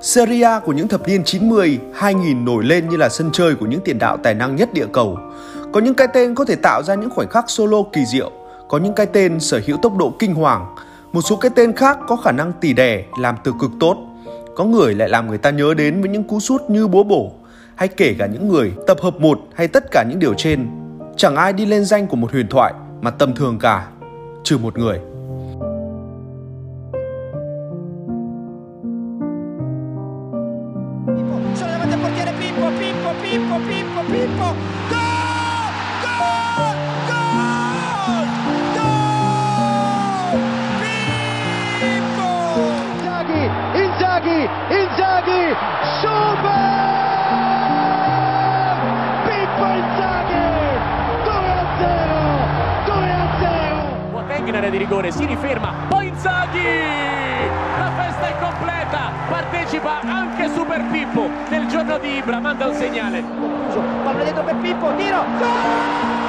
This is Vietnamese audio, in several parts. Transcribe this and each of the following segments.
Serie A của những thập niên 90, 2000 nổi lên như là sân chơi của những tiền đạo tài năng nhất địa cầu. Có những cái tên có thể tạo ra những khoảnh khắc solo kỳ diệu, có những cái tên sở hữu tốc độ kinh hoàng, một số cái tên khác có khả năng tỉ đè làm từ cực tốt. Có người lại làm người ta nhớ đến với những cú sút như búa bổ, hay kể cả những người tập hợp một hay tất cả những điều trên. Chẳng ai đi lên danh của một huyền thoại mà tầm thường cả, trừ một người. Area di rigore, si riferma, poi Inzaghi! La festa è completa, partecipa anche Super Pippo nel giorno di Ibra, manda un segnale. Palla dietro per Pippo, tiro, gol!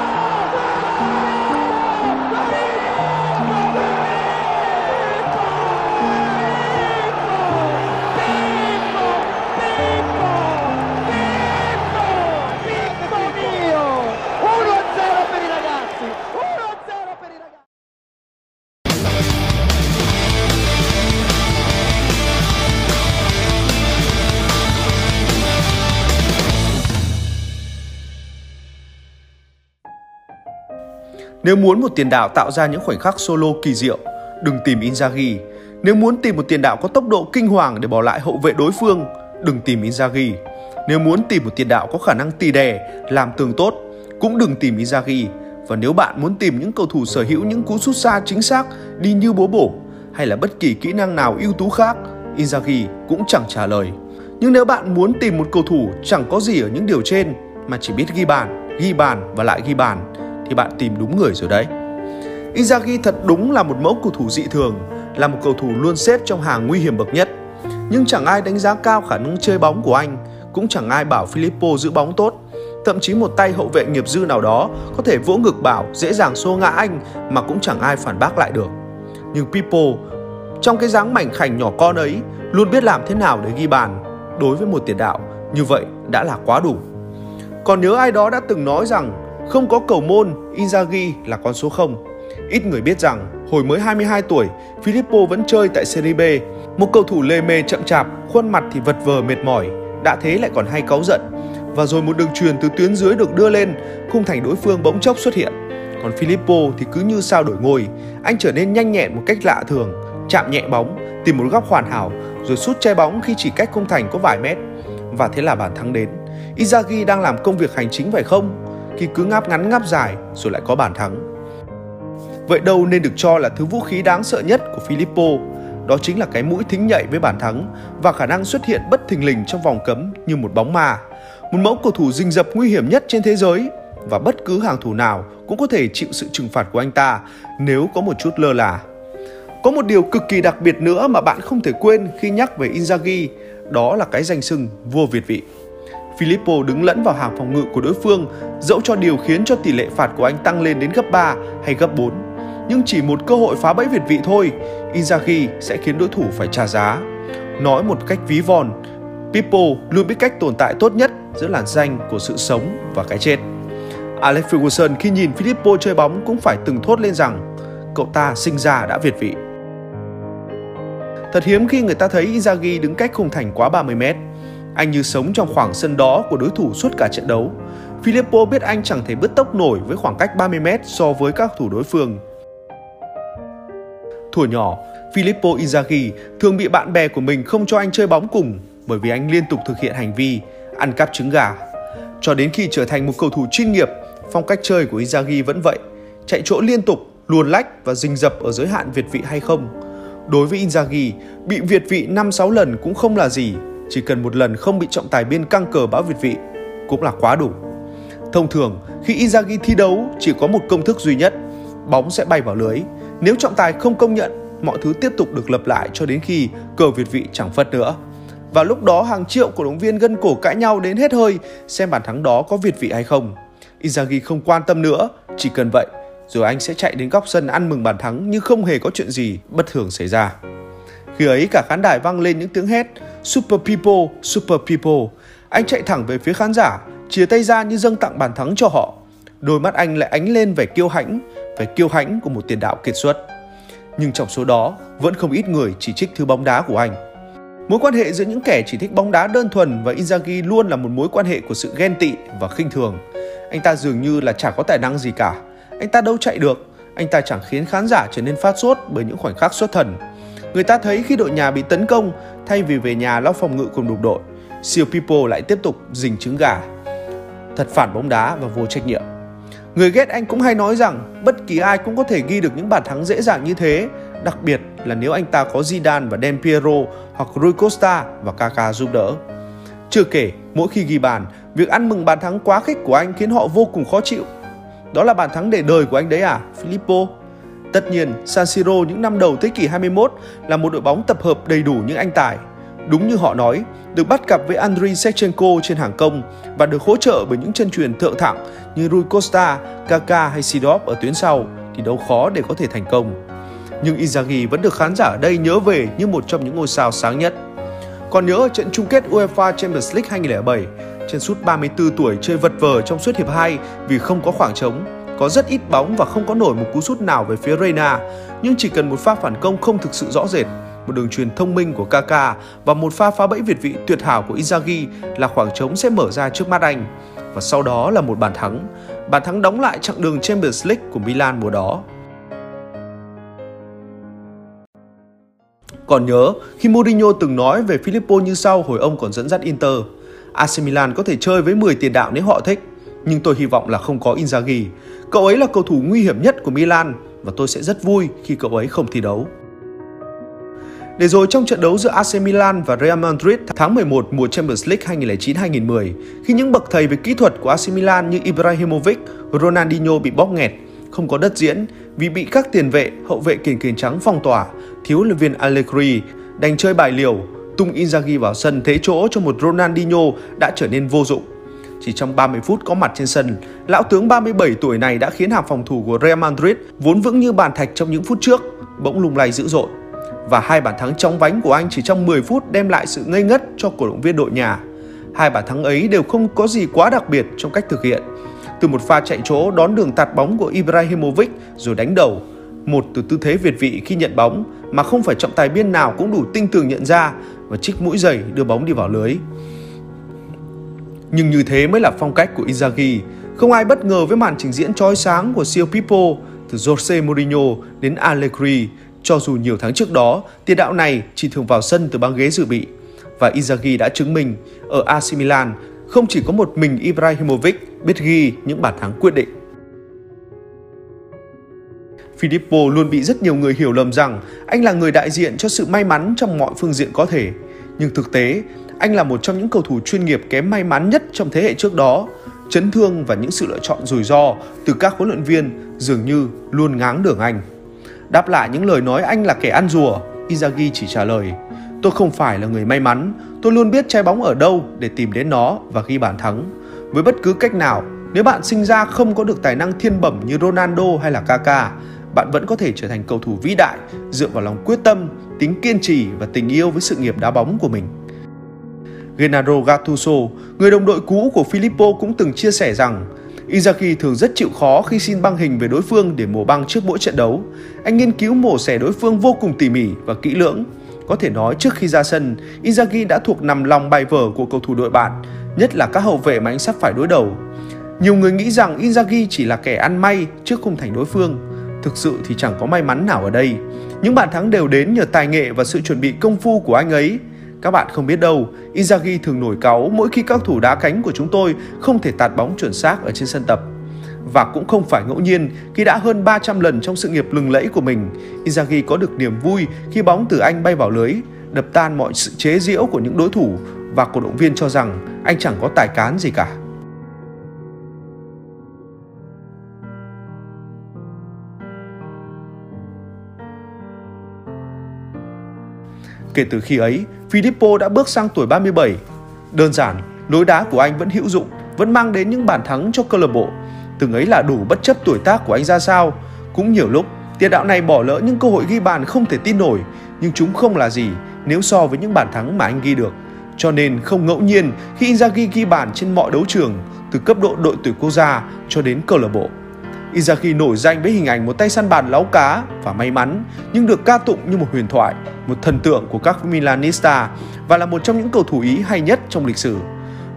Nếu muốn một tiền đạo tạo ra những khoảnh khắc solo kỳ diệu, đừng tìm Inzaghi. Nếu muốn tìm một tiền đạo có tốc độ kinh hoàng để bỏ lại hậu vệ đối phương, đừng tìm Inzaghi. Nếu muốn tìm một tiền đạo có khả năng tì đè, làm tường tốt, cũng đừng tìm Inzaghi. Và nếu bạn muốn tìm những cầu thủ sở hữu những cú sút xa chính xác, đi như bố bổ, hay là bất kỳ kỹ năng nào ưu tú khác, Inzaghi cũng chẳng trả lời. Nhưng nếu bạn muốn tìm một cầu thủ chẳng có gì ở những điều trên mà chỉ biết ghi bàn, ghi bàn và lại ghi bàn thì bạn tìm đúng người rồi đấy. Inzaghi thật đúng là một mẫu cầu thủ dị thường, là một cầu thủ luôn xếp trong hàng nguy hiểm bậc nhất. Nhưng chẳng ai đánh giá cao khả năng chơi bóng của anh, cũng chẳng ai bảo Filippo giữ bóng tốt. Thậm chí một tay hậu vệ nghiệp dư nào đó có thể vỗ ngực bảo dễ dàng xô ngã anh mà cũng chẳng ai phản bác lại được. Nhưng Pipo, trong cái dáng mảnh khảnh nhỏ con ấy, luôn biết làm thế nào để ghi bàn. Đối với một tiền đạo, như vậy đã là quá đủ. Còn nhớ ai đó đã từng nói rằng không có cầu môn, Inzaghi là con số 0. Ít người biết rằng, hồi mới 22 tuổi, Filippo vẫn chơi tại Serie B. Một cầu thủ lê mê chậm chạp, khuôn mặt thì vật vờ mệt mỏi, đã thế lại còn hay cáu giận. Và rồi một đường truyền từ tuyến dưới được đưa lên, khung thành đối phương bỗng chốc xuất hiện. Còn Filippo thì cứ như sao đổi ngôi, anh trở nên nhanh nhẹn một cách lạ thường, chạm nhẹ bóng, tìm một góc hoàn hảo, rồi sút che bóng khi chỉ cách khung thành có vài mét. Và thế là bàn thắng đến. Inzaghi đang làm công việc hành chính phải không? Khi cứ ngáp ngắn ngáp dài rồi lại có bàn thắng. Vậy đâu nên được cho là thứ vũ khí đáng sợ nhất của Filippo, đó chính là cái mũi thính nhạy với bàn thắng và khả năng xuất hiện bất thình lình trong vòng cấm như một bóng ma. Một mẫu cầu thủ rình rập nguy hiểm nhất trên thế giới và bất cứ hàng thủ nào cũng có thể chịu sự trừng phạt của anh ta nếu có một chút lơ là. Có một điều cực kỳ đặc biệt nữa mà bạn không thể quên khi nhắc về Inzaghi, đó là cái danh xưng vua Việt vị. Filippo đứng lẫn vào hàng phòng ngự của đối phương, dẫu cho điều khiến cho tỷ lệ phạt của anh tăng lên đến gấp 3 hay gấp 4. Nhưng chỉ một cơ hội phá bẫy Việt vị thôi, Inzaghi sẽ khiến đối thủ phải trả giá. Nói một cách ví von, Pippo luôn biết cách tồn tại tốt nhất giữa làn danh của sự sống và cái chết. Alex Ferguson khi nhìn Filippo chơi bóng cũng phải từng thốt lên rằng cậu ta sinh ra đã việt vị. Thật hiếm khi người ta thấy Inzaghi đứng cách khung thành quá 30 mét. Anh như sống trong khoảng sân đó của đối thủ suốt cả trận đấu. Filippo biết anh chẳng thể bứt tốc nổi với khoảng cách 30m so với các thủ đối phương. Thuở nhỏ, Filippo Inzaghi thường bị bạn bè của mình không cho anh chơi bóng cùng bởi vì anh liên tục thực hiện hành vi ăn cắp trứng gà. Cho đến khi trở thành một cầu thủ chuyên nghiệp, phong cách chơi của Inzaghi vẫn vậy, chạy chỗ liên tục, luồn lách và rình dập ở giới hạn việt vị hay không. Đối với Inzaghi, bị việt vị 5-6 lần cũng không là gì chỉ cần một lần không bị trọng tài biên căng cờ bão Việt vị cũng là quá đủ. Thông thường, khi Inzaghi thi đấu chỉ có một công thức duy nhất, bóng sẽ bay vào lưới. Nếu trọng tài không công nhận, mọi thứ tiếp tục được lập lại cho đến khi cờ Việt vị chẳng phất nữa. Và lúc đó hàng triệu cổ động viên gân cổ cãi nhau đến hết hơi xem bàn thắng đó có Việt vị hay không. Inzaghi không quan tâm nữa, chỉ cần vậy, rồi anh sẽ chạy đến góc sân ăn mừng bàn thắng như không hề có chuyện gì bất thường xảy ra. Khi ấy cả khán đài vang lên những tiếng hét Super People, Super People. Anh chạy thẳng về phía khán giả, chia tay ra như dâng tặng bàn thắng cho họ. Đôi mắt anh lại ánh lên vẻ kiêu hãnh, vẻ kiêu hãnh của một tiền đạo kiệt xuất. Nhưng trong số đó, vẫn không ít người chỉ trích thứ bóng đá của anh. Mối quan hệ giữa những kẻ chỉ thích bóng đá đơn thuần và Inzaghi luôn là một mối quan hệ của sự ghen tị và khinh thường. Anh ta dường như là chả có tài năng gì cả. Anh ta đâu chạy được, anh ta chẳng khiến khán giả trở nên phát sốt bởi những khoảnh khắc xuất thần. Người ta thấy khi đội nhà bị tấn công, thay vì về nhà lo phòng ngự cùng đồng đội, siêu people lại tiếp tục dình trứng gà. Thật phản bóng đá và vô trách nhiệm. Người ghét anh cũng hay nói rằng bất kỳ ai cũng có thể ghi được những bàn thắng dễ dàng như thế, đặc biệt là nếu anh ta có Zidane và Del Piero hoặc Rui Costa và Kaká giúp đỡ. Chưa kể, mỗi khi ghi bàn, việc ăn mừng bàn thắng quá khích của anh khiến họ vô cùng khó chịu. Đó là bàn thắng để đời của anh đấy à, Filippo? Tất nhiên, San Siro những năm đầu thế kỷ 21 là một đội bóng tập hợp đầy đủ những anh tài. Đúng như họ nói, được bắt cặp với Andriy Shevchenko trên hàng công và được hỗ trợ bởi những chân truyền thượng thẳng như Rui Costa, Kaká hay Sidorf ở tuyến sau thì đâu khó để có thể thành công. Nhưng Inzaghi vẫn được khán giả ở đây nhớ về như một trong những ngôi sao sáng nhất. Còn nhớ trận chung kết UEFA Champions League 2007, trên suốt 34 tuổi chơi vật vờ trong suốt hiệp 2 vì không có khoảng trống, có rất ít bóng và không có nổi một cú sút nào về phía Reina, nhưng chỉ cần một pha phản công không thực sự rõ rệt, một đường truyền thông minh của Kaka và một pha phá bẫy việt vị tuyệt hảo của Inzaghi là khoảng trống sẽ mở ra trước mắt anh. Và sau đó là một bàn thắng, bàn thắng đóng lại chặng đường Champions League của Milan mùa đó. Còn nhớ khi Mourinho từng nói về Filippo như sau hồi ông còn dẫn dắt Inter. AC Milan có thể chơi với 10 tiền đạo nếu họ thích, nhưng tôi hy vọng là không có Inzaghi. Cậu ấy là cầu thủ nguy hiểm nhất của Milan và tôi sẽ rất vui khi cậu ấy không thi đấu. Để rồi trong trận đấu giữa AC Milan và Real Madrid tháng 11 mùa Champions League 2009-2010, khi những bậc thầy về kỹ thuật của AC Milan như Ibrahimovic, Ronaldinho bị bóp nghẹt, không có đất diễn vì bị các tiền vệ, hậu vệ kiền kiền trắng phong tỏa, thiếu luyện viên Allegri đành chơi bài liều, tung Inzaghi vào sân thế chỗ cho một Ronaldinho đã trở nên vô dụng. Chỉ trong 30 phút có mặt trên sân, lão tướng 37 tuổi này đã khiến hàng phòng thủ của Real Madrid vốn vững như bàn thạch trong những phút trước, bỗng lung lay dữ dội. Và hai bàn thắng chóng vánh của anh chỉ trong 10 phút đem lại sự ngây ngất cho cổ động viên đội nhà. Hai bàn thắng ấy đều không có gì quá đặc biệt trong cách thực hiện. Từ một pha chạy chỗ đón đường tạt bóng của Ibrahimovic rồi đánh đầu, một từ tư thế việt vị khi nhận bóng mà không phải trọng tài biên nào cũng đủ tinh tường nhận ra và trích mũi giày đưa bóng đi vào lưới. Nhưng như thế mới là phong cách của Inzaghi. Không ai bất ngờ với màn trình diễn chói sáng của siêu People từ Jose Mourinho đến Allegri, cho dù nhiều tháng trước đó, tiền đạo này chỉ thường vào sân từ băng ghế dự bị. Và Inzaghi đã chứng minh ở AC Milan không chỉ có một mình Ibrahimovic biết ghi những bàn thắng quyết định. Filippo luôn bị rất nhiều người hiểu lầm rằng anh là người đại diện cho sự may mắn trong mọi phương diện có thể. Nhưng thực tế, anh là một trong những cầu thủ chuyên nghiệp kém may mắn nhất trong thế hệ trước đó. Chấn thương và những sự lựa chọn rủi ro từ các huấn luyện viên dường như luôn ngáng đường anh. Đáp lại những lời nói anh là kẻ ăn rùa, Inzaghi chỉ trả lời Tôi không phải là người may mắn, tôi luôn biết trái bóng ở đâu để tìm đến nó và ghi bàn thắng. Với bất cứ cách nào, nếu bạn sinh ra không có được tài năng thiên bẩm như Ronaldo hay là Kaká, bạn vẫn có thể trở thành cầu thủ vĩ đại dựa vào lòng quyết tâm, tính kiên trì và tình yêu với sự nghiệp đá bóng của mình. Gennaro Gattuso, người đồng đội cũ của Filippo cũng từng chia sẻ rằng Inzaghi thường rất chịu khó khi xin băng hình về đối phương để mổ băng trước mỗi trận đấu. Anh nghiên cứu mổ xẻ đối phương vô cùng tỉ mỉ và kỹ lưỡng. Có thể nói trước khi ra sân, Inzaghi đã thuộc nằm lòng bài vở của cầu thủ đội bạn, nhất là các hậu vệ mà anh sắp phải đối đầu. Nhiều người nghĩ rằng Inzaghi chỉ là kẻ ăn may trước khung thành đối phương. Thực sự thì chẳng có may mắn nào ở đây. Những bàn thắng đều đến nhờ tài nghệ và sự chuẩn bị công phu của anh ấy. Các bạn không biết đâu, Inzaghi thường nổi cáu mỗi khi các thủ đá cánh của chúng tôi không thể tạt bóng chuẩn xác ở trên sân tập. Và cũng không phải ngẫu nhiên khi đã hơn 300 lần trong sự nghiệp lừng lẫy của mình, Inzaghi có được niềm vui khi bóng từ anh bay vào lưới, đập tan mọi sự chế giễu của những đối thủ và cổ động viên cho rằng anh chẳng có tài cán gì cả. Kể từ khi ấy, Filippo đã bước sang tuổi 37. Đơn giản, lối đá của anh vẫn hữu dụng, vẫn mang đến những bàn thắng cho câu lạc bộ. Từng ấy là đủ bất chấp tuổi tác của anh ra sao. Cũng nhiều lúc, tiền đạo này bỏ lỡ những cơ hội ghi bàn không thể tin nổi nhưng chúng không là gì nếu so với những bàn thắng mà anh ghi được. Cho nên không ngẫu nhiên khi Inzaghi ghi bàn trên mọi đấu trường, từ cấp độ đội tuyển quốc gia cho đến câu lạc bộ. Izaki nổi danh với hình ảnh một tay săn bàn láu cá và may mắn, nhưng được ca tụng như một huyền thoại, một thần tượng của các Milanista và là một trong những cầu thủ Ý hay nhất trong lịch sử.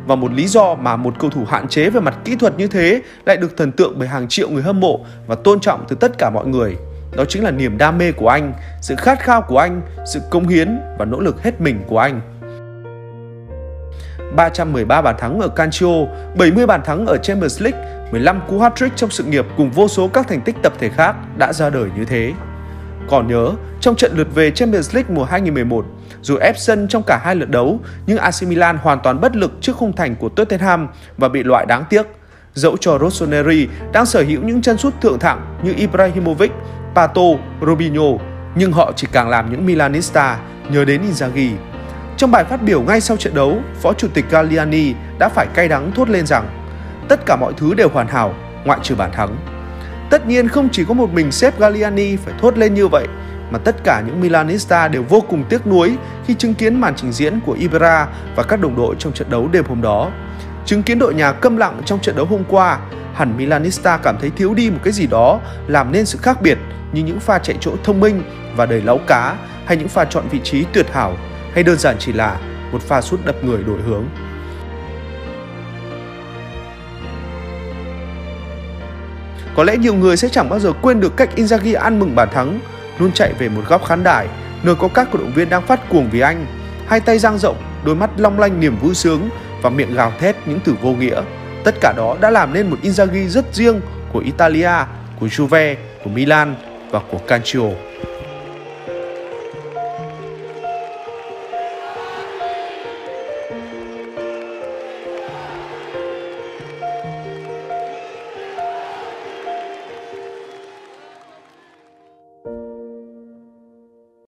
Và một lý do mà một cầu thủ hạn chế về mặt kỹ thuật như thế lại được thần tượng bởi hàng triệu người hâm mộ và tôn trọng từ tất cả mọi người. Đó chính là niềm đam mê của anh, sự khát khao của anh, sự công hiến và nỗ lực hết mình của anh. 313 bàn thắng ở Calcio, 70 bàn thắng ở Champions League, 15 cú hat-trick trong sự nghiệp cùng vô số các thành tích tập thể khác đã ra đời như thế. Còn nhớ, trong trận lượt về Champions League mùa 2011, dù ép sân trong cả hai lượt đấu, nhưng AC Milan hoàn toàn bất lực trước khung thành của Tottenham và bị loại đáng tiếc. Dẫu cho Rossoneri đang sở hữu những chân sút thượng thẳng như Ibrahimovic, Pato, Robinho, nhưng họ chỉ càng làm những Milanista nhớ đến Inzaghi. Trong bài phát biểu ngay sau trận đấu, Phó Chủ tịch Galliani đã phải cay đắng thốt lên rằng tất cả mọi thứ đều hoàn hảo, ngoại trừ bàn thắng. Tất nhiên không chỉ có một mình sếp Galliani phải thốt lên như vậy, mà tất cả những Milanista đều vô cùng tiếc nuối khi chứng kiến màn trình diễn của Ibra và các đồng đội trong trận đấu đêm hôm đó. Chứng kiến đội nhà câm lặng trong trận đấu hôm qua, hẳn Milanista cảm thấy thiếu đi một cái gì đó làm nên sự khác biệt như những pha chạy chỗ thông minh và đầy láu cá hay những pha chọn vị trí tuyệt hảo hay đơn giản chỉ là một pha sút đập người đổi hướng. Có lẽ nhiều người sẽ chẳng bao giờ quên được cách Inzaghi ăn mừng bàn thắng, luôn chạy về một góc khán đài, nơi có các cổ động viên đang phát cuồng vì anh, hai tay dang rộng, đôi mắt long lanh niềm vui sướng và miệng gào thét những từ vô nghĩa. Tất cả đó đã làm nên một Inzaghi rất riêng của Italia, của Juve, của Milan và của Calcio.